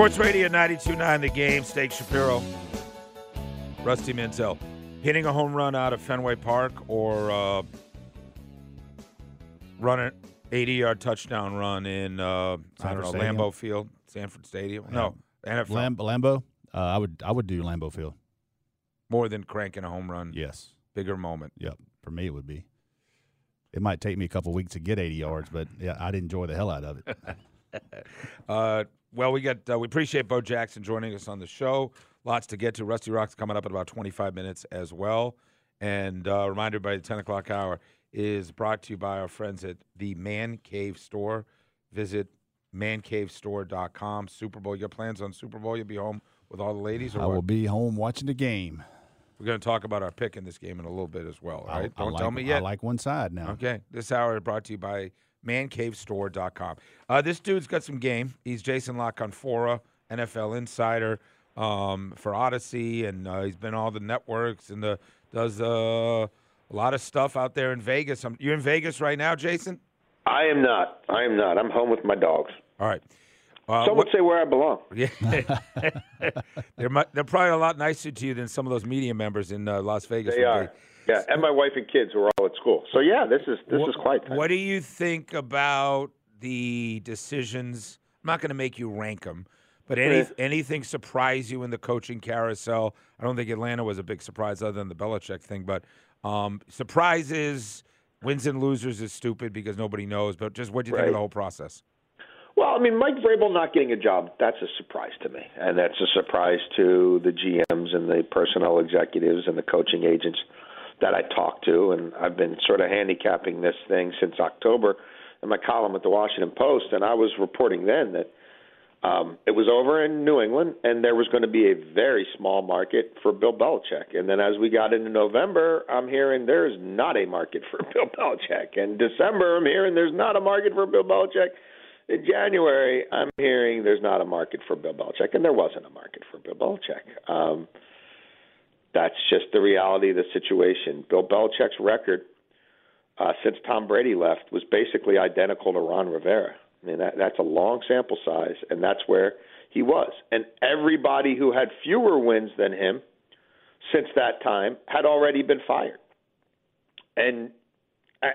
Sports Radio 92.9 The Game, Steak Shapiro, Rusty Mansell. Hitting a home run out of Fenway Park or uh, run an 80-yard touchdown run in, uh, I don't know, Stadium? Lambeau Field, Sanford Stadium? No, NFL. Lam- Lambo. Uh, I would I would do Lambeau Field. More than cranking a home run. Yes. Bigger moment. Yep. For me, it would be. It might take me a couple weeks to get 80 yards, but yeah, I'd enjoy the hell out of it. Uh, well, we got uh, we appreciate Bo Jackson joining us on the show. Lots to get to. Rusty Rock's coming up in about 25 minutes as well. And uh, reminder by the 10 o'clock hour is brought to you by our friends at the Man Cave Store. Visit mancavestore.com. Super Bowl. Your plans on Super Bowl? You'll be home with all the ladies, or I what? will be home watching the game. We're going to talk about our pick in this game in a little bit as well. All I- right? Don't like, tell me yet. I like one side now. Okay. This hour is brought to you by mancavestore.com. Uh, this dude's got some game. He's Jason La Canfora, NFL insider um, for Audacy, and uh, he's been all the networks and the, does uh, a lot of stuff out there in Vegas. Um you're in Vegas right now, Jason? I am not. I am not. I'm home with my dogs. All right. Uh, Some what- would say where I belong. Yeah, they're they're probably a lot nicer to you than some of those media members in uh, Las Vegas. They are. be. Yeah, and my wife and kids were all at school. So yeah, this is this What- is quite. What do you think about the decisions? I'm not going to make you rank them, but any Eh. anything surprise you in the coaching carousel? I don't think Atlanta was a big surprise other than the Belichick thing, but um, surprises, wins and losers is stupid because nobody knows. But just what do you think of the whole process? Well, I mean, Mike Vrabel not getting a job, that's a surprise to me. And that's a surprise to the GMs and the personnel executives and the coaching agents that I talk to. And I've been sort of handicapping this thing since October in my column at the Washington Post. And I was reporting then that um, it was over in New England and there was going to be a very small market for Bill Belichick. And then as we got into November, I'm hearing there's not a market for Bill Belichick. And December, I'm hearing there's not a market for Bill Belichick. In January, I'm hearing there's not a market for Bill Belichick, and there wasn't a market for Bill Belichick. Um, that's just the reality of the situation. Bill Belichick's record uh, since Tom Brady left was basically identical to Ron Rivera. I mean, that, that's a long sample size, and that's where he was. And everybody who had fewer wins than him since that time had already been fired. And I,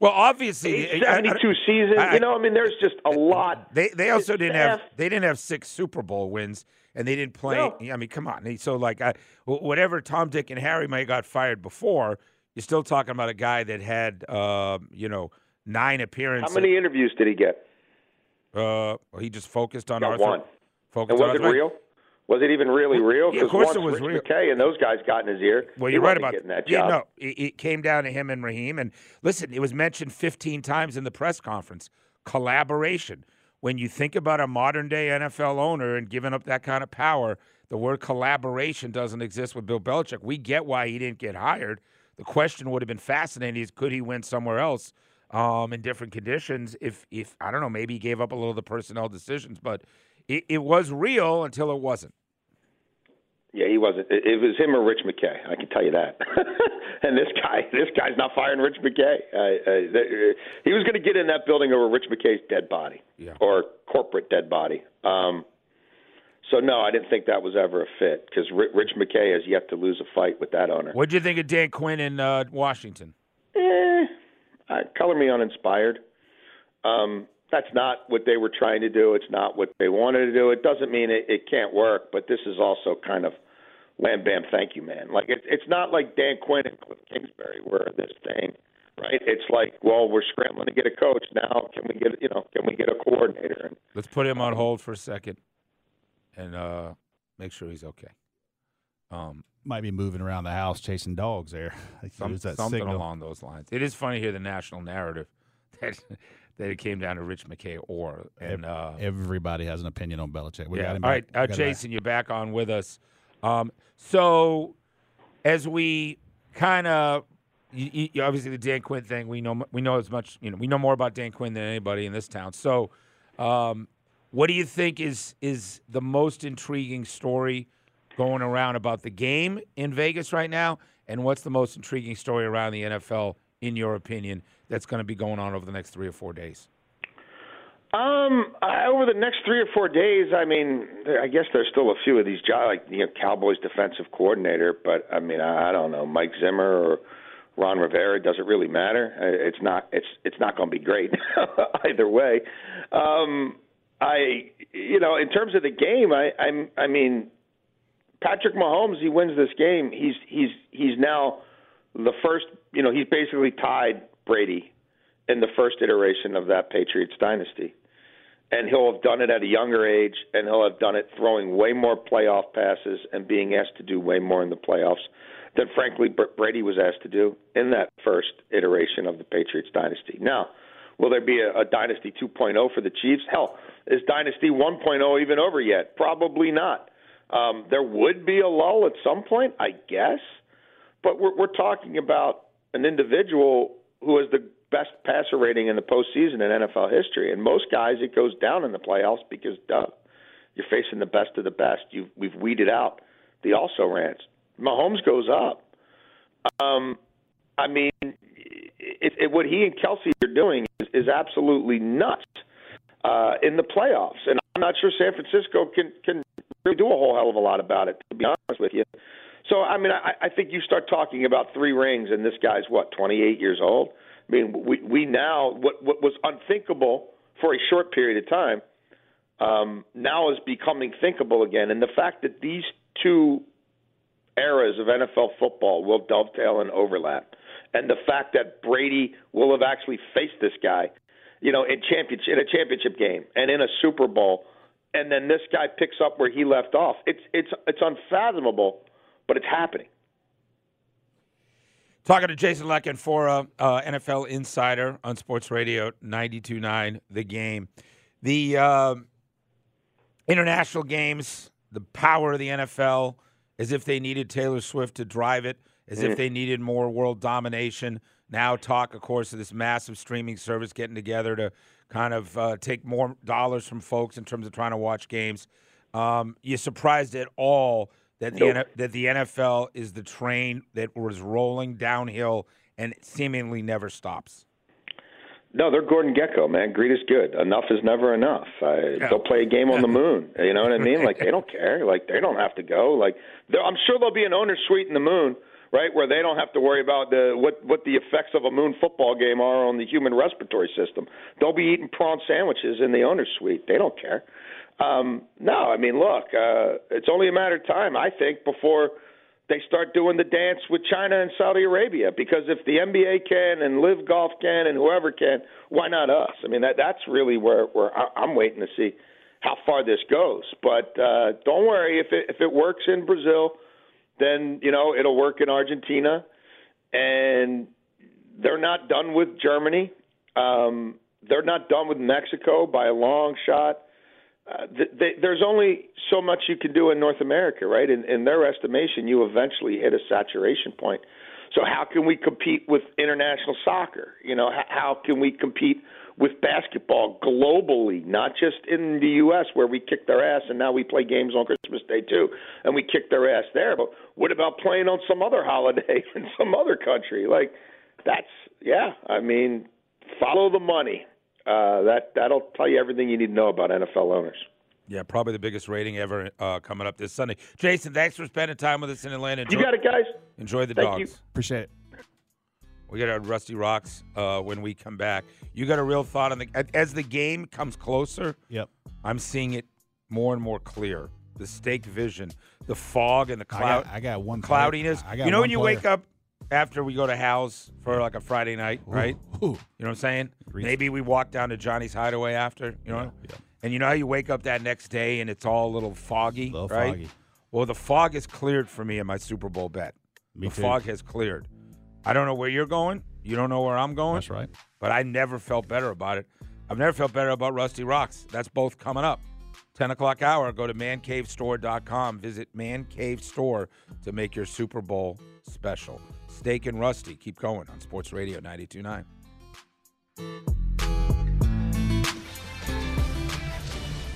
Well, obviously, Eight I- I- seventy-two seasons. You know, I mean, there's just a lot. They they also didn't have they didn't have six Super Bowl wins and they didn't play. No. I mean, come on. So like, I, whatever Tom, Dick, and Harry might have got fired before, you're still talking about a guy that had uh, you know nine appearances. How many interviews did he get? Uh, well, he just focused on Got Arthur. one. Focused And on was it real? Was it even really real? yeah, of 'Cause course once it was Rich real. McKay and those guys got in his ear. Well, you're right about getting that Yeah, job. no, it, it came down to him and Raheem. And listen, it was mentioned 15 times in the press conference. Collaboration. When you think about a modern day NFL owner and giving up that kind of power, the word collaboration doesn't exist with Bill Belichick. We get why he didn't get hired. The question would have been fascinating: is could he win somewhere else um, in different conditions? If, if I don't know, maybe he gave up a little of the personnel decisions, but it, it was real until it wasn't. Yeah, he wasn't. It, was him or Rich McKay. I can tell you that. and this guy, this guy's not firing Rich McKay. Uh, uh, he was going to get in that building over Rich McKay's dead body Yeah. or corporate dead body. Um, so no, I didn't think that was ever a fit because Rich McKay has yet to lose a fight with that owner. What do you think of Dan Quinn in uh, Washington? eh, color me uninspired. Um, that's not what they were trying to do. It's not what they wanted to do. It doesn't mean it, it can't work, but this is also kind of wham bam, thank you, man. Like it, it's not like Dan Quinn and Cliff Kingsbury were this thing, right? It's like, well, we're scrambling to get a coach now. Can we get, you know, can we get a coordinator? And Let's put him on hold for a second and uh, make sure he's okay. Um, Might be moving around the house chasing dogs there. some, that something signal. along those lines. It is funny here the national narrative that that it came down to Rich McKay or and uh, Everybody has an opinion on Belichick. We yeah. got him right, uh, We got him back. Jason, you're back on with us. Um, so as we kind of obviously the Dan Quinn thing, we know we know as much you know we know more about Dan Quinn than anybody in this town. So, um, what do you think is is the most intriguing story going around about the game in Vegas right now, and what's the most intriguing story around the NFL in your opinion that's going to be going on over the next three or four days? Um, I, over the next three or four days, I mean, there, I guess there's still a few of these jobs, like you know, Cowboys defensive coordinator. But I mean, I, I don't know, Mike Zimmer or Ron Rivera. Does it really matter? It's not. It's it's not going to be great either way. Um, I, you know, in terms of the game, I, I'm, I mean, Patrick Mahomes. He wins this game. He's he's he's now the first. You know, he's basically tied Brady in the first iteration of that Patriots dynasty. And he'll have done it at a younger age, and he'll have done it throwing way more playoff passes and being asked to do way more in the playoffs than, frankly, Brady was asked to do in that first iteration of the Patriots dynasty. Now, will there be a, a dynasty 2.0 for the Chiefs? Hell, is dynasty 1.0 even over yet? Probably not. Um, there would be a lull at some point, I guess, but we're, we're talking about an individual who has the best passer rating in the postseason in NFL history. And most guys, it goes down in the playoffs because, duh, you're facing the best of the best. You've, we've weeded out the also rans. Mahomes goes up. Um, I mean, it, it, what he and Kelsey are doing is, is absolutely nuts uh, in the playoffs. And I'm not sure San Francisco can can really do a whole hell of a lot about it. To be honest with you. So I mean, I, I think you start talking about three rings, and this guy's what 28 years old. I mean, we we now what what was unthinkable for a short period of time um, now is becoming thinkable again, and the fact that these two eras of NFL football will dovetail and overlap, and the fact that Brady will have actually faced this guy, you know, in championship in a championship game and in a Super Bowl, and then this guy picks up where he left off. It's it's it's unfathomable, but it's happening. Talking to Jason La Canfora uh, NFL Insider on Sports Radio 92.9 The Game. The uh, international games, the power of the NFL, as if they needed Taylor Swift to drive it, as if they needed more world domination. Now, talk, of course, of this massive streaming service getting together to kind of uh, take more dollars from folks in terms of trying to watch games. Um, you surprised at all that the Nope. that the NFL is the train that was rolling downhill and seemingly never stops. No, they're Gordon Gekko, man. Greed is good. Enough is never enough. Uh, They'll play a game on the moon. You know what I mean? Like they don't care. Like they don't have to go. Like I'm sure there'll be an owner's suite in the moon, right, where they don't have to worry about the what what the effects of a moon football game are on the human respiratory system. They'll be eating prawn sandwiches in the owner's suite. They don't care. Um, no, I mean, look, uh, it's only a matter of time, I think, before they start doing the dance with China and Saudi Arabia. Because if the NBA can and Live Golf can and whoever can, why not us? I mean, that that's really where where I'm waiting to see how far this goes. But uh, don't worry, if it if it works in Brazil, then you know it'll work in Argentina, and they're not done with Germany. Um, they're not done with Mexico by a long shot. Uh, th- they, there's only so much you can do in North America, right? In, in their estimation, you eventually hit a saturation point. So how can we compete with international soccer? You know, how, how can we compete with basketball globally, not just in the U.S. where we kick their ass and now we play games on Christmas Day too, and we kick their ass there. But what about playing on some other holiday in some other country? Like that's yeah. I mean, follow the money. Uh, that that'll tell you everything you need to know about NFL owners. Yeah, probably the biggest rating ever uh, coming up this Sunday. Jason, thanks for spending time with us in Atlanta. Enjoy, You got it, guys. enjoy the Thank dogs. you. Appreciate it. We got our Rusty Rocks uh, when we come back. You got a real thought on the as the game comes closer. Yep. I'm seeing it more and more clear. The stake vision, the fog and the I cloud, got, I got one player- cloudiness. I got You know when you player. wake up after we go to Hal's for like a Friday night, right? Ooh. You know what I'm saying? Maybe we walk down to Johnny's Hideaway after, you know? yeah. And you know how you wake up that next day and it's all a little foggy, Little right? foggy. Well, the fog has cleared for me in my Super Bowl bet. Me the too. fog has cleared. I don't know where you're going. You don't know where I'm going. That's right. But I never felt better about it. I've never felt better about Rusty Rocks. That's both coming up. 10 o'clock hour, go to mancavestore.com. Visit Man Cave Store to make your Super Bowl special. Steak and Rusty. Keep going on Sports Radio 929.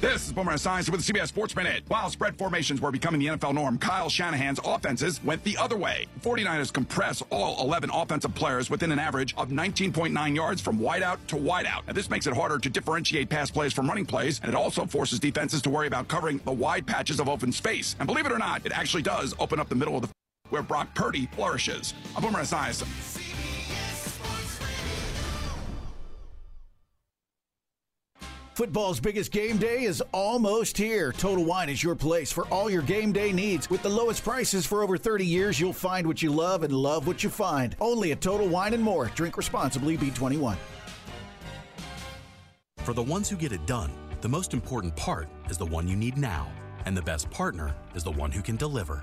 This is Boomer Esiason with the CBS Sports Minute. While spread formations were becoming the NFL norm, Kyle Shanahan's offenses went the other way. 49ers compress all 11 offensive players within an average of 19.9 yards from wideout to wideout. This makes it harder to differentiate pass plays from running plays, and it also forces defenses to worry about covering the wide patches of open space. And believe it or not, it actually does open up the middle of the where Brock Purdy flourishes. I'm Boomer Esiason. Football's biggest game day is almost here. Total Wine is your place for all your game day needs. With the lowest prices for over 30 years, you'll find what you love and love what you find. Only at Total Wine and More. Drink responsibly, B21. For the ones who get it done, the most important part is the one you need now. And the best partner is the one who can deliver.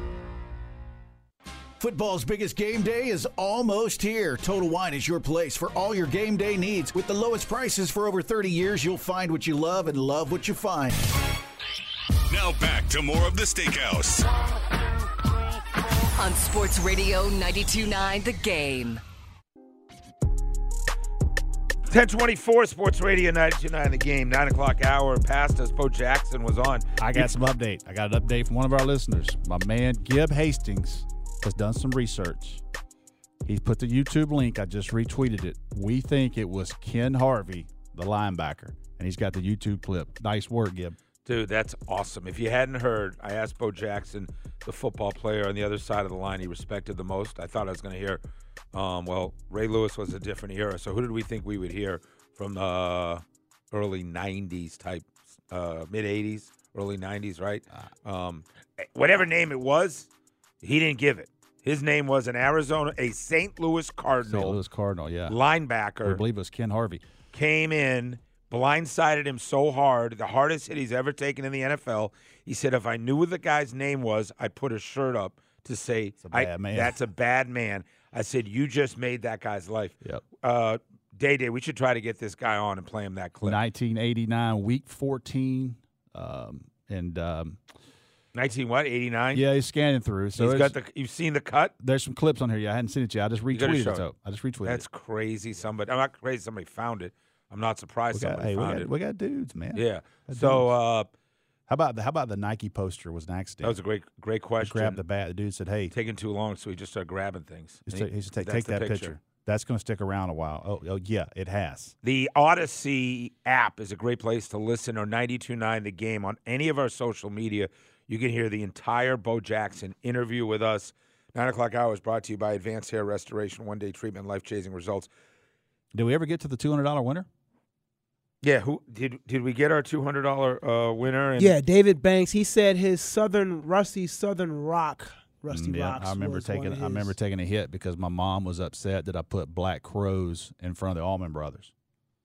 Football's biggest game day is almost here. Total Wine is your place for all your game day needs. With the lowest prices for over 30 years, you'll find what you love and love what you find. Now back to more of the Steakhouse. On Sports Radio 92.9 The Game. 1024 Sports Radio 929 The Game. 9 o'clock hour past us. Bo Jackson was on. I got some update. I got an update from one of our listeners. My man Gib Hastings has done some research. He's put the YouTube link. I just retweeted it. We think it was Ken Harvey, the linebacker, and he's got the YouTube clip. Nice work, Gib. Dude, that's awesome. If you hadn't heard, I asked Bo Jackson, the football player on the other side of the line he respected the most. I thought I was going to hear, um, well, Ray Lewis was a different era. So who did we think we would hear from the early 90s type, uh, mid 80s, early 90s, right? Um, whatever name it was, he didn't give it. His name was an Arizona, a St. Louis Cardinal St. Louis Cardinal, yeah. linebacker I believe it was Ken Harvey. came in, blindsided him so hard, the hardest hit he's ever taken in the NFL. He said, if I knew what the guy's name was, I'd put a shirt up to say, a bad I- man." that's a bad man. I said, you just made that guy's life. Yep. Uh, Day Day, we should try to get this guy on and play him that clip. 1989, week 14. Um, and um, 19 what? 89? yeah, he's scanning through. So He's got the. You've seen the cut? there's some clips on here. Yeah, I hadn't seen it yet. I just retweeted it. So I just retweeted That's it. crazy. Somebody. I'm not crazy. Somebody found it. I'm not surprised We got, somebody hey, we found got, it. we got dudes, man. yeah. Got So dudes. uh, how about the how about the Nike poster was an accident? that was a great, great He question. grabbed the bat. The dude said, "Hey, Taking too long, so he just started grabbing things. He he said, take, take that picture. That's going to stick around a while. Oh, oh, yeah, it has. The Audacy app is a great place to listen or 929 the game on any of our social media. You can hear the entire Bo Jackson interview with us. Nine o'clock hour is brought to you by Advanced Hair Restoration, one day treatment, life changing results. Did we ever get to the two hundred dollar winner? Yeah, who did did we get our two hundred dollar uh, winner? And Yeah, David Banks. He said his Southern Rusty Southern Rock, Rusty Mm, yeah, Rocks. I remember was taking. one of I remember taking a hit because my mom was upset that I put Black Crowes in front of the Allman Brothers.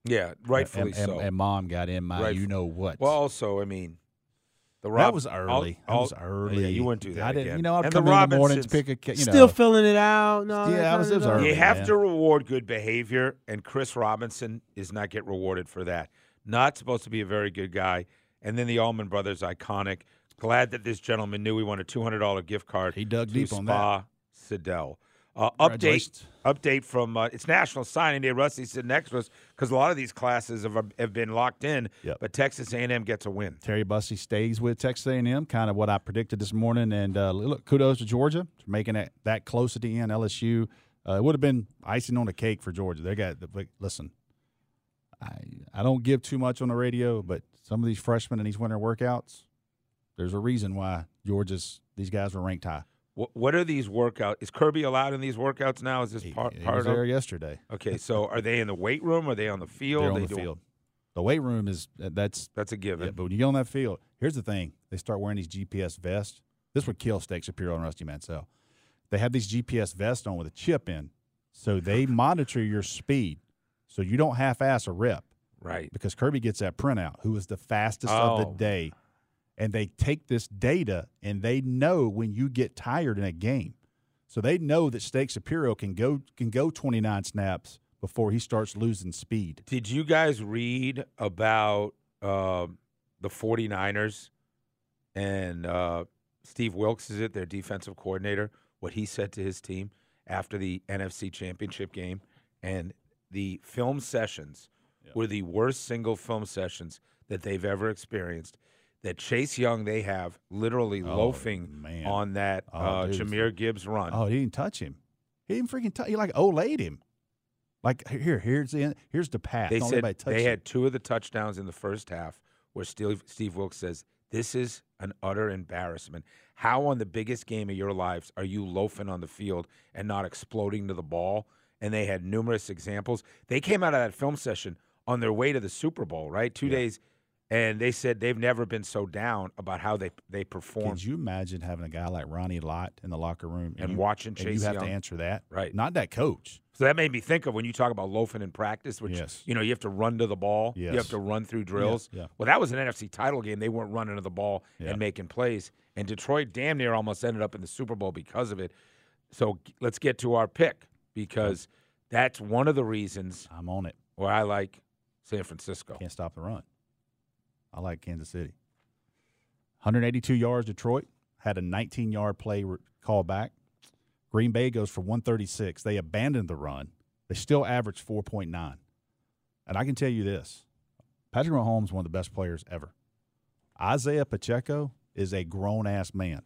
yeah, rightfully and, and, so. And mom got in my Rightful- you know what. well, also, I mean, the that was I'll- early. That was early. Yeah, you wouldn't do that I didn't. again. You know, I'd and come the in the mornings, Robinsons- pick a. ca- You Still filling it out. No, Yeah, that I was- it was early. You have man. to reward good behavior, and Chris Robinson is not get rewarded for that. Not supposed to be a very good guy. And then the Allman Brothers, iconic. Glad that this gentleman knew we won a two hundred dollar gift card. He dug to deep on Spa Sidell. Uh, update update from uh, it's National Signing Day. Rusty sitting next to us because a lot of these classes have, have been locked in. Yep. But Texas A&M gets a win. Terry Bussey stays with Texas A&M, kind of what I predicted this morning. And uh, look, kudos to Georgia for making it that close at the end. LSU, uh, it would have been icing on the cake for Georgia. They got like, listen. I I don't give too much on the radio, but some of these freshmen in these winter workouts, there's a reason why Georgia's these guys were ranked high. What, what are these workouts? Is Kirby allowed in these workouts now? Is this He, part, he part was of? there yesterday. Okay, so are they in the weight room? Are they on the field? They're on They the do- field. The weight room is that's That's a given. Yeah, but when you get on that field, here's the thing: they start wearing these GPS vests. This would kill Steak Shapiro and Rusty Mansell. They have these GPS vests on with a chip in, so they monitor your speed, so you don't half-ass a rep. Right. Because Kirby gets that printout, who is the fastest of the Oh. day, and they take this data and they know when you get tired in a game. So they know that Steak Shapiro can go can go 29 snaps before he starts losing speed. Did you guys read about uh, the 49ers and uh, Steve Wilks is it, their defensive coordinator, what he said to his team after the NFC Championship game? And the film sessions were the worst single film sessions that they've ever experienced. That Chase Young, they have literally Oh, loafing man. on that Oh, uh, dude. Jahmyr Gibbs run. Oh, he didn't touch him. He didn't freaking touch. He like olayed him. Like here, here's the here's the path. They Don't said let anybody touch they him. had two of the touchdowns in the first half where Steve, Steve Wilks says, This is an utter embarrassment. How on the biggest game of your lives are you loafing on the field and not exploding to the ball? And they had numerous examples. They came out of that film session on their way to the Super Bowl, right? Two days. And they said they've never been so down about how they they performed. Could you imagine having a guy like Ronnie Lott in the locker room And you, watching and Chase you have Young? to answer that, Right. Not that coach. So that made me think of when you talk about loafing in practice, which Yes. you know you have to run to the ball, yes. you have to run through drills. yeah. Well, that was an NFC title game. They weren't running to the ball Yeah. and making plays, and Detroit damn near almost ended up in the Super Bowl because of it. So let's get to our pick because that's one of the reasons I'm on it. why I like San Francisco. Can't stop the run. I like Kansas City. 182 yards, Detroit had a 19 yard play re- call back. Green Bay goes for 136. They abandoned the run. They still average 4.9. And I can tell you this Patrick Mahomes is one of the best players ever. Isaiah Pacheco is a grown ass man.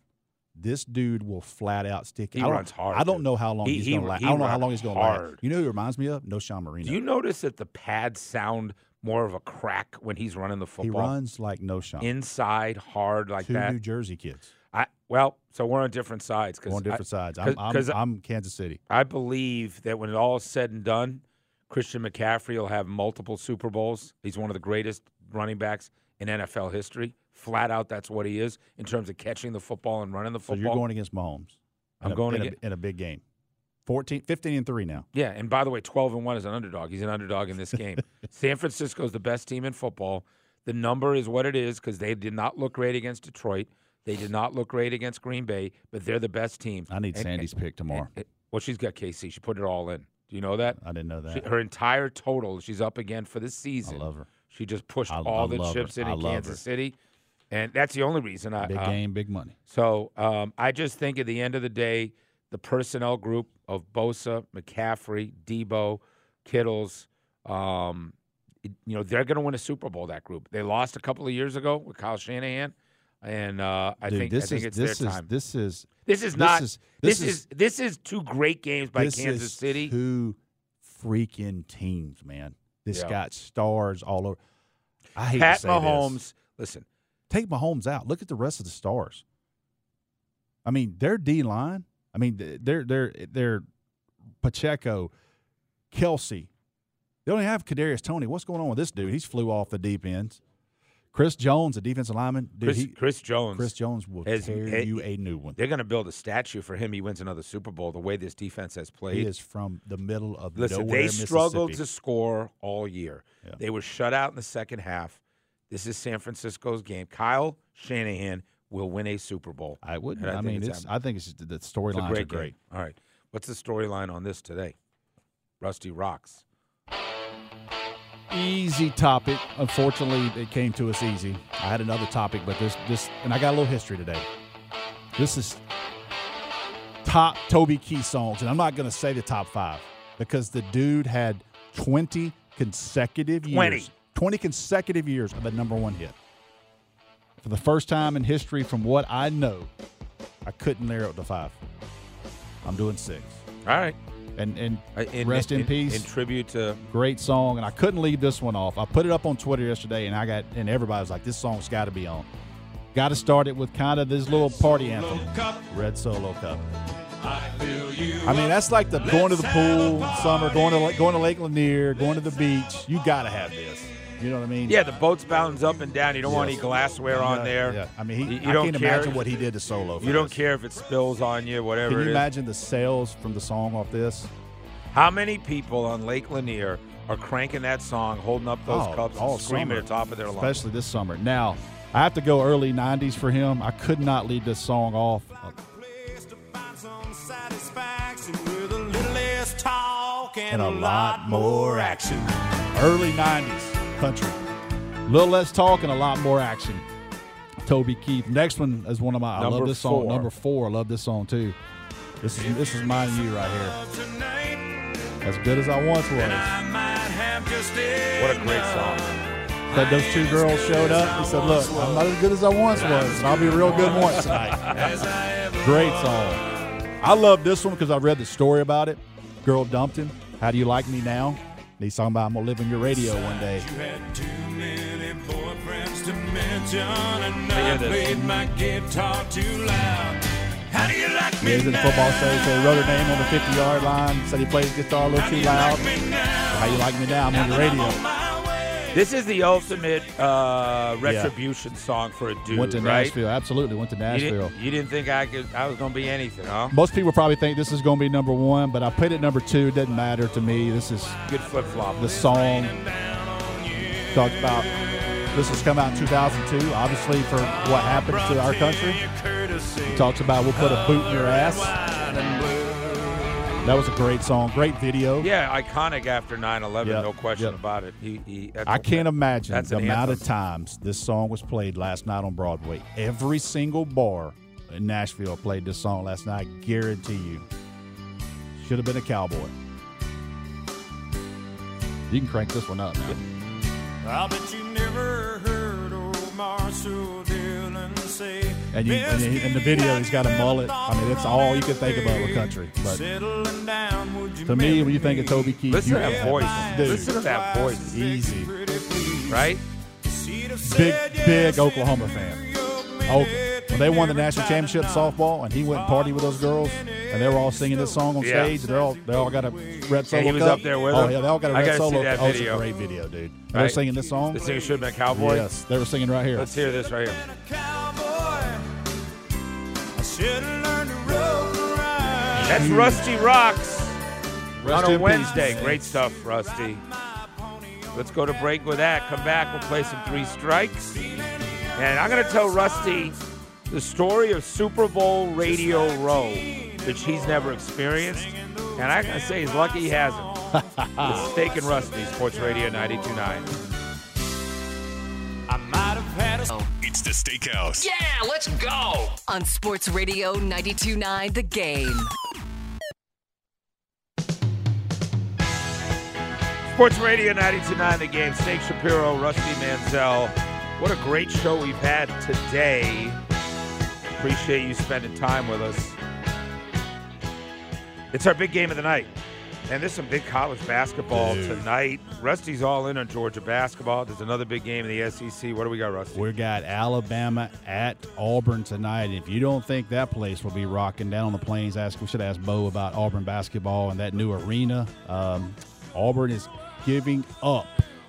This dude will flat out stick. He I don't- runs hard, I don't dude. know how long He- he's he- going to last. I don't know how long he's going to last. You know who he reminds me of? Knowshon Moreno. Do you notice that the pads sound more of a crack when he's running the football. he runs like Knowshon. inside hard like Two that. New Jersey kids. I well, so we're on different sides because We're on different sides. I'm, I'm, 'cause I'm Kansas City. I believe that when it all is said and done, Christian McCaffrey will have multiple Super Bowls. He's one of the greatest running backs in NFL history. Flat out, that's what he is in terms of catching the football and running the football. So you're going against Mahomes. I'm a- going in, aga- a, in a big game. 14, 15 and 3 now. Yeah, and by the way, 12 and 1 is an underdog. He's an underdog in this game. San Francisco is the best team in football. The number is what it is because they did not look great against Detroit. They did not look great against Green Bay, but they're the best team. I need And- Sandy's pick tomorrow. and- well, she's got KC. She put it all in. Do you know that? I didn't know She, that. her entire total, she's up again for this I season. love her. She just pushed I- all I the her. chips in I in Kansas her. City, and that's the only reason I. Big uh, game, big money. So um, I just think at the end of the day, the personnel group of Bosa, McCaffrey, Deebo, Kittles, um, you know, they're going to win a Super Bowl. That group. They lost a couple of years ago with Kyle Shanahan, and uh, I Dude, think this I think is it's this their is time. this is This is this not. is- this, this is, is- this is two great games by this Kansas is City. Two freaking teams, man. This Yeah. got stars all over. I hate Pat to say Mahomes. this. Listen, Take Mahomes out. Look at the rest of the stars. I mean, their D line. I mean, they're they're they're Pacheco, Kelsey. They only have Kadarius Toney. What's going on with this dude? He's flew off the deep ends. Chris Jones, a defensive lineman. Dude, Chris, he, Chris Jones. Chris Jones will has- tear you a new one. They're going to build a statue for him. He wins another Super Bowl. The way this defense has played. He is from the middle of Listen, nowhere, they struggled to score all year. Yeah. They were shut out in the second half. This is San Francisco's game. Kyle Shanahan will win a Super Bowl. I wouldn't. And I, think mean, it's it's. I think it's the storylines great are great. game. All right. What's the storyline on this today? Rusty Rocks. Easy topic. Unfortunately, it came to us easy. I had another topic, but this this and I got a little history today. This is top Toby Keith songs, and I'm not going to say the top five because the dude had 20 consecutive 20. years, 20 consecutive years of a number one hit. For the first time in history, from what I know, I couldn't narrow it to five. I'm doing six. All right. And and Uh, in- rest in, in- peace. In tribute to Great song, and I couldn't leave this one off. I put it up on Twitter yesterday, and I got and everybody was like, "This song's got to be on." Got to start it with kind of this little party anthem, Red Solo Cup. I mean, that's like the going to the pool, summer, going to going to Lake Lanier, going to the beach. You got to have this. You know what I mean? yeah, the boat's bounds up and down. You don't want any Yes. glassware on there. Yeah, I mean, he, You- you I don't can't care imagine what he did to Solo. For You don't care if it spills on you, whatever Can you is. imagine the sales from the song off this? How many people on Lake Lanier are cranking that song, holding up those Oh, cups, all and screaming summer. at the top of their lungs? especially this summer. Now, I have to go early '90s for him. I could not leave this song off. and a lot more action. Early 90s country. A little less talk and a lot more action. Toby Keith. Next one is one of my. I love Number this song. Number four. I love this song too. This is this is mine and you right here. As good as I once was. What a great song. Said those two girls showed up. He said, "Look, I'm not as good as I once was, and I'll be real good once tonight." Great song. I love this one because I read the story about it. Girl dumped him. How do you like me now? And he's talking about I'm gonna live on your radio one day. I hear this. He was in the football stage, so he wrote her name on the 50 yard line. Said he played his guitar a little too loud. How you like me now? I'm on your radio. This is the ultimate uh, retribution song for a dude, Went to right? Nashville. Absolutely, went to You Nashville. didn't, you didn't think I could? I was gonna be anything, huh? Most people probably think this is going to be number one, but I put it number two. It doesn't matter to me. This is Good flip flop. the song talks about this has come out in 2002 obviously for what happened to our country It talks about we'll put a boot in your ass that was a great song great video Yeah, iconic after 9/11, Yep, no question yep. about it. He, he, that's i a- can't imagine that's the an amount of times this song was played last night on broadway every single bar in nashville played this song last night I guarantee you should have been a cowboy you can crank this one up now. I'll bet you never heard old Marshall Dillon say. And you, and in in the video, he's got a mullet. I mean, it's all you can think about with country. But Settling down, would you to me, when you think of Toby Keith, Listen you to that have- voice. dude, Listen to that voice. easy. Right? Big, big Oklahoma fan. Oh, when they won the national championship softball, and he went and partied with those girls, and they were all singing this song on Yeah. stage. They all they all got a red solo. And he was cup. up there with them. Oh them? yeah, they all got a red gotta see solo. that oh, it's a video. great video, dude. They're Right? singing this song. The singer should have been Cowboy. Yes, they were singing right here. Let's hear this right here. That's Rusty Rocks Rest on a Wednesday. man. Great stuff, Rusty. Let's go to break with that. Come back. We'll play some three strikes. And I'm going to tell Rusty the story of Super Bowl Radio Row, which he's never experienced. And I'm going to say he's lucky he hasn't. it's Steak and Rusty, Sports Radio 92.9. I might have had a It's the Steakhouse. Yeah, let's go. On Sports Radio 92.9 The Game. Sports Radio 92.9 The Game. Steak Shapiro, Rusty Mansell. What a great show we've had today. Appreciate you spending time with us. It's our big game of the night. And there's some big college basketball Dude. tonight. Rusty's all in on Georgia basketball. There's another big game in the SEC. What do we got, Rusty? We got Alabama at Auburn tonight. If you don't think that place will be rocking down on the plains, ask we should ask Bo about Auburn basketball and that new arena. Um, Auburn is giving up.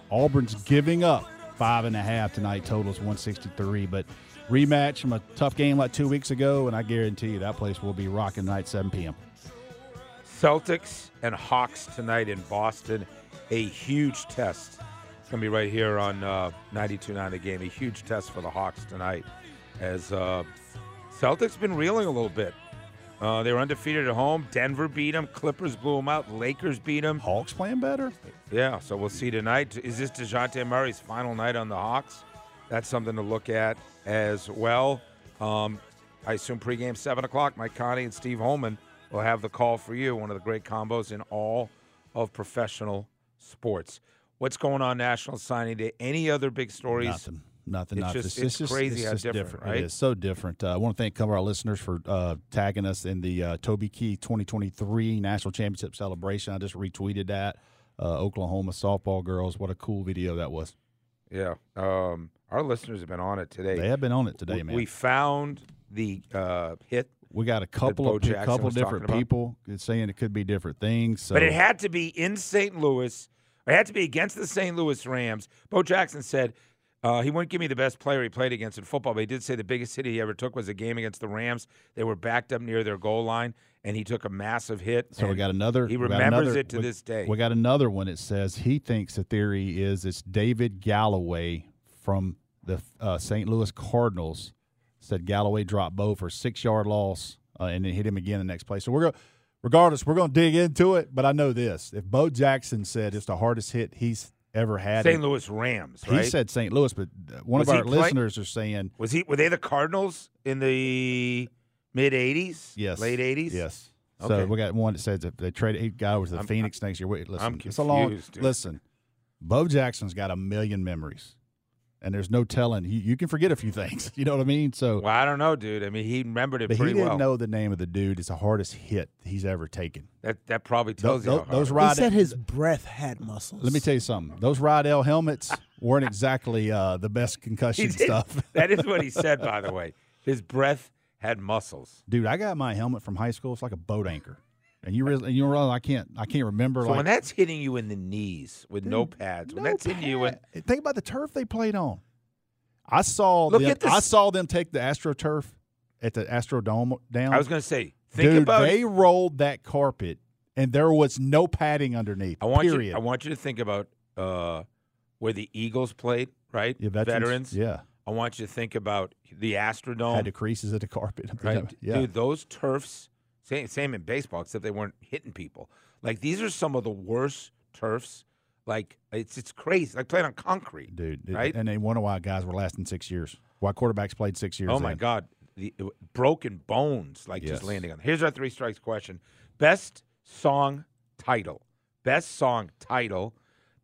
Auburn's giving up five and a half tonight. Totals 163. But rematch from a tough game like two weeks ago, and I guarantee you that place will be rocking tonight 7 p.m. Celtics and Hawks tonight in Boston. A huge test. It's going to be right here on uh, 92.9 The Game. A huge test for the Hawks tonight as uh, Celtics been reeling a little bit. Uh, they were undefeated at home. Denver beat them. Clippers blew them out. Lakers beat them. Hawks playing better. Yeah, so we'll see tonight. Is this Dejounte Murray's final night on the Hawks? That's something to look at as well. Um, I assume pregame 7 o'clock. Mike Connie and Steve Holman will have the call for you. One of the great combos in all of professional sports. What's going on National Signing Day? Any other big stories? Nothing. Nothing. It's nothing. just- it's crazy how different, right? It is so different. Uh, I want to thank couple of our listeners for uh, tagging us in the uh, Toby Keith 2023 National Championship celebration. I just retweeted that. Uh, Oklahoma softball girls. What a cool video that was. Yeah. Um, our listeners have been on it today. They have been on it today, we, man. We found the uh, hit, We got a couple of Jackson couple different people saying it could be different things. So but it had to be in St. Louis. It had to be against the St. Louis Rams. Bo Jackson said uh, he wouldn't give me the best player he played against in football, but he did say the biggest hit he ever took was a game against the Rams. They were backed up near their goal line, and he took a massive hit. So we got another. He remembers another- it to we- this day. We got another one. It says he thinks the theory is it's David Galloway from the uh, St. Louis Cardinals. Said Galloway dropped Bo for a six yard loss uh, and then hit him again the next play. So we're going regardless, we're going to dig into it. But I know this: if Bo Jackson said it's the hardest hit he's ever had, St. Louis Rams, he said St. Louis, but one Was of our play- listeners are saying Was he? Were they the Cardinals in the mid '80s? yes, late '80s. Yes. So Okay. we got one that says if they traded, he got over to the I'm- Phoenix next year. Wait, listen, I'm it's a long. dude. Listen, Bo Jackson's got a million memories, and there's no telling. You, you can forget a few things. You know what I mean? So, Well, I don't know, dude. I mean, he remembered it but he pretty didn't well. know the name of the dude. It's the hardest hit he's ever taken. That that probably Tho- tells you tho- how hard those it He said his breath had muscles. Let me tell you something. Those Riddell helmets weren't exactly uh, the best concussion did. stuff. that is what he said, by the way. His breath had muscles. Dude, I got my helmet from high school. It's like a boat anchor, and you realize, you realize I can't I can't remember. So like, when that's hitting you in the knees with no pads, when no that's hitting you in, think about the turf they played on. I saw Look them, at this- I saw them take the AstroTurf at the Astrodome down. I was going to say, think Dude, about. they rolled that carpet, and there was no padding underneath. I want period. you. I want you to think about uh, where the Eagles played, right? Yeah, veterans, yeah. I want you to think about the Astrodome. Had the creases of the carpet. right? Yeah. Dude, those turfs, same, same in baseball, except they weren't hitting people. Like these are some of the worst turfs. Like it's it's crazy. Like playing on concrete, Dude, Right? And they wonder why guys were lasting six years. Why quarterbacks played six years. Oh my in. God, the it- broken bones, like Yes. just landing on. Here's our three strikes question: Best song title. Best song title.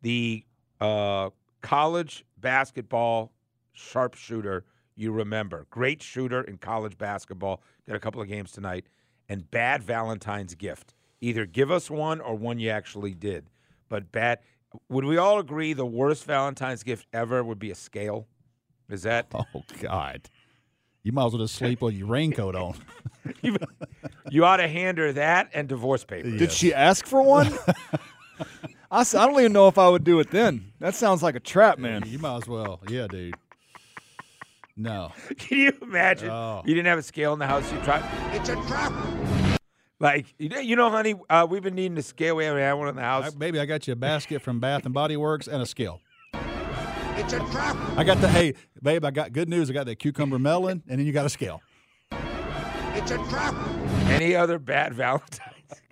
The uh, college basketball sharpshooter you remember. Great shooter in college basketball. Got a couple of games tonight. And bad Valentine's gift. Either give us one or one you actually did. But bad. Would we all agree the worst Valentine's gift ever would be a scale? Is that? Oh God. You might as well just sleep with your raincoat on. you, you ought to hand her that and divorce papers. Did she ask for one? I don't even know if I would do it then. That sounds like a trap, man. You might as well. Yeah, dude. No. Can you imagine? Oh. You didn't have a scale in the house. You tried. It's a trap. Like you know, honey, uh, we've been needing a scale. We haven't had one in the house. I, baby, I got you a basket from Bath and Body Works and a scale. It's a trap. I got the hey, babe, I got good news. I got the cucumber melon, and then you got a scale. It's a trap. Any other bad Valentine's?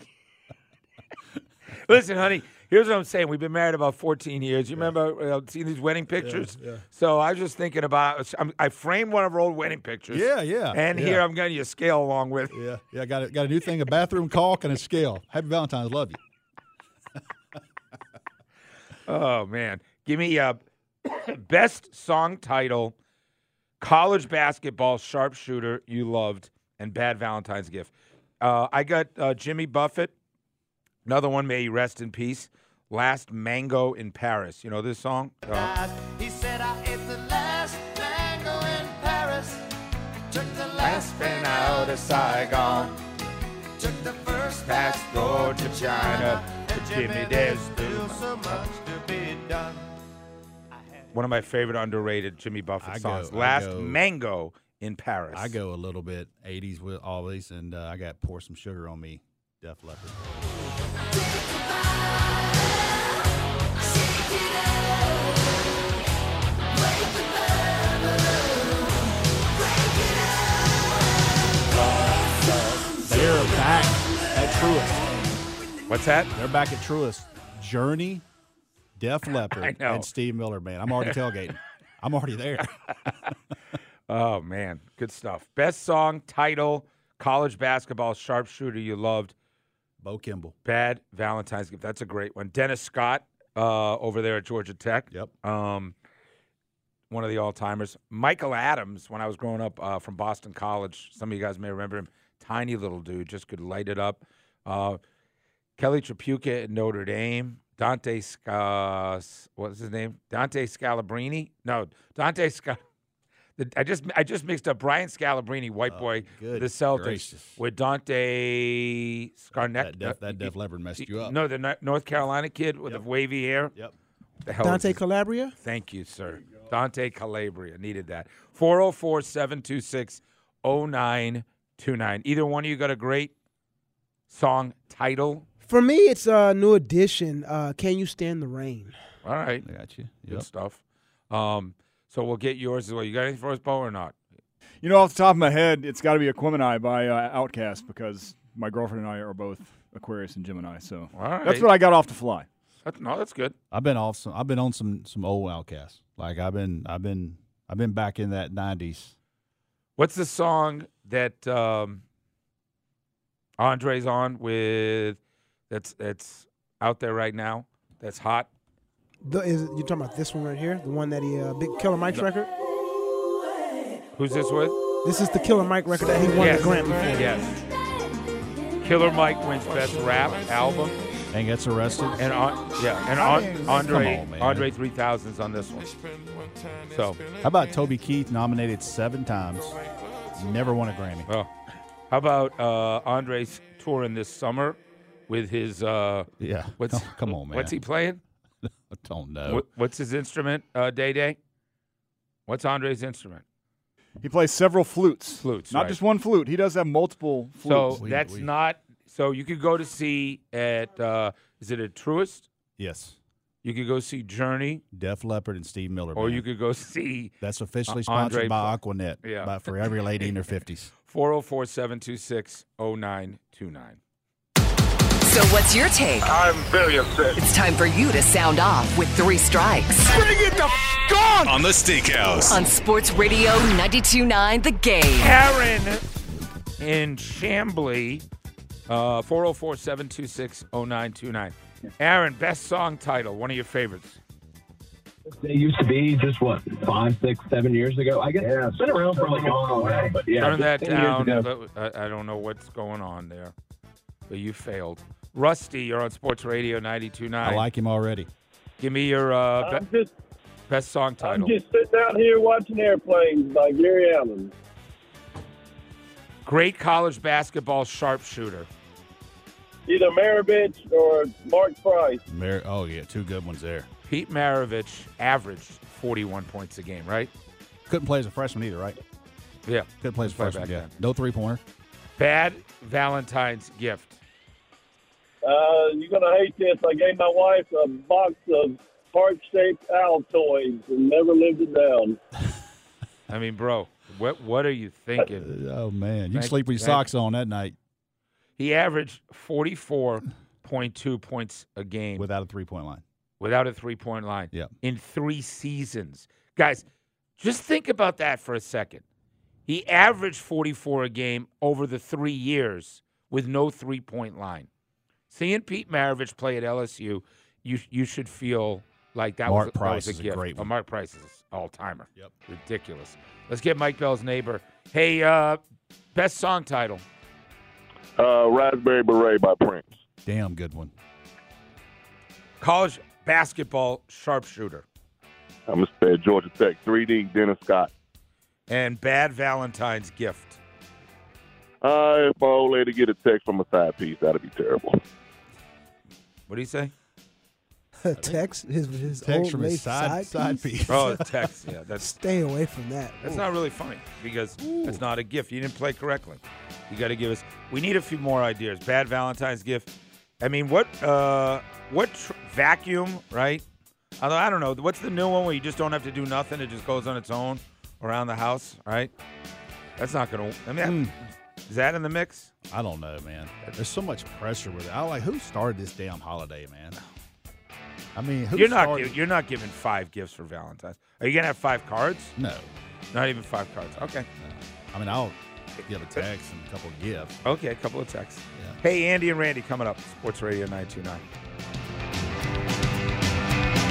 Listen, honey. Here's what I'm saying. We've been married about 14 years. You remember uh, seeing these wedding pictures? yeah. So I was just thinking about. I'm, I framed one of our old wedding pictures. Yeah, yeah, And yeah. here I'm getting you a scale along with. Yeah, yeah. I got a, got a new thing: a bathroom caulk and a scale. Happy Valentine's, love you. Oh man, give me a best song title, college basketball sharpshooter you loved, and bad Valentine's gift. Uh, I got uh, Jimmy Buffett. Another one, may he rest in peace. Last Mango in Paris. You know this song? Uh, He said I ate the last mango in Paris. Took the last spin out of Saigon. Took the first passport to China. But Jimmy, there's still so much to be done. one of my favorite underrated Jimmy Buffett I songs. go- Last go- Mango in Paris. I go a little bit '80s with always, and uh, I got pour some sugar on me. Def Leppard. They're back at Truist. What's that? They're back at Truist. Journey, Def Leppard, and Steve Miller. Man, I'm already tailgating. I'm already there. Oh man, good stuff. Best song title, college basketball sharpshooter you loved. Bo Kimble. Bad Valentine's gift. That's a great one. Dennis Scott uh, over there at Georgia Tech. Yep. Um, one of the all timers. Michael Adams, when I was growing up uh, from Boston College, some of you guys may remember him. Tiny little dude, just could light it up. Uh, Kelly Tripucka at Notre Dame. Dante Sca- what's his name? Dante Scalabrini? No, Dante Sca- the, I just I just mixed up Brian Scalabrini, white boy, good the Celtics, gracious. with Dante Scarnett. That Def, that Def Leppard messed you up. No, the North Carolina kid with the wavy hair. Yep. The hell Dante Calabria. Thank you, sir. Dante Calabria needed that. 404 726 0929. Either one of you got a great song title? For me, it's a new edition. Uh, Can you stand the rain? All right. I got you. Good Yep. stuff. Um, so we'll get yours as well. You got anything for us, Bo, or not? You know, off the top of my head, it's got to be Aquemini by uh, OutKast because my girlfriend and I are both Aquarius and Gemini, so All right. that's what I got off the fly. That's, no, that's good. I've been off some. I've been on some some old OutKasts. Like I've been I've been I've been back in that '90s. What's the song that um, Andre's on with? That's that's out there right now. That's hot. The, is you talking about this one right here? The one that he uh, big Killer Mike's record. Who's this with? This is the Killer Mike record that he won yes. the Grammy for. Yes. Killer Mike wins Best Rap Album, And gets arrested. and on, yeah, and on, Andre on. Andre 3000's on this one. So, How about Toby Keith nominated seven times, never won a Grammy? well, how about uh, Andre's touring this summer with his? Uh, Yeah. what's Oh, come on, man. What's he playing? I don't know. What, what's his instrument? Uh, Day Day. What's Andre's instrument? He plays several flutes. Flutes, Not right. just one flute. He does have multiple flutes. So flutes. that's not. So you could go to see at. Uh, is it at Truist? Yes. You could go see Journey, Def Leppard and Steve Miller. or Band. you could go see That's officially Uh, Andre sponsored by Pl- Aqua Net. Yeah. By, for every lady in their fifties. 404 726 0929. So what's your take? I'm very upset. It's time for you to sound off with three strikes Bring it the f- on! On the Steakhouse. on Sports Radio 92.9 The Game. Aaron in Chamblee, uh, 404 726 0929. Aaron, best song title, one of your favorites. They used to be just what five, six, seven years ago. I guess yeah, it's been around for like a long while, but yeah, Turn that down. ago. Let- I, I don't know what's going on there, but you failed. Rusty, you're on Sports Radio 92.9. I like him already. Give me your uh, be- just, best song title. I'm title. just sitting out here watching airplanes by Gary Allan. Great college basketball sharpshooter. Either Maravich or Mark Price. Mar- oh yeah, two good ones there. Pete Maravich averaged 41 points a game, right? Couldn't play as a freshman either, right? Yeah. Couldn't play as a Play freshman. Yeah. then. No three pointer. Bad Valentine's gift. Uh, you're gonna hate this. I gave my wife a box of heart-shaped Altoids and never lived it down. I mean, bro, what what are you thinking? Oh man, you Thank- sleep with your socks on that night He averaged 44.2 points a game without a three point line. without a three point line Yeah. in three seasons. Guys, just think about that for a second. He averaged 44 a game over the three years with no three point line. Seeing Pete Maravich play at LSU, you you should feel like that Mark was, that Price was a is a gift. great Oh, one. Mark Price is all timer. Yep. Ridiculous. Let's get Mike Bell's neighbor. Hey, uh, best song title. Uh, Raspberry Beret by Prince. Damn good one. College basketball sharpshooter. I'm gonna say Georgia Tech. 3D Dennis Scott. And bad Valentine's gift. Uh, if my old lady get a text from a side piece, that'd be terrible. What do you say? text his his Text old from his lady side- side piece. Oh, text. Yeah, that's Stay away from that. that's Ooh. not really funny because it's not a gift. You didn't play correctly. You got to give us. We need a few more ideas. Bad Valentine's gift. I mean, what uh, what tr- vacuum? Right? Although I don't know. What's the new one where you just don't have to do nothing? It just goes on its own around the house. Right? That's not gonna. I mean, is that in the mix? I don't know, man. There's so much pressure with it. I like who started this damn holiday, man. I mean, who You're not. started- gi- You're not giving five gifts for Valentine's. Are you gonna have five cards? No. Not even five cards. Okay. I mean, I'll give a text and a couple of gifts. Okay, a couple of texts. Hey, Andy and Randy coming up. Sports Radio 929.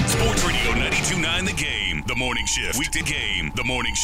Sports Radio 92.9 The Game. The Morning Shift. Weekday game. The Morning Shift.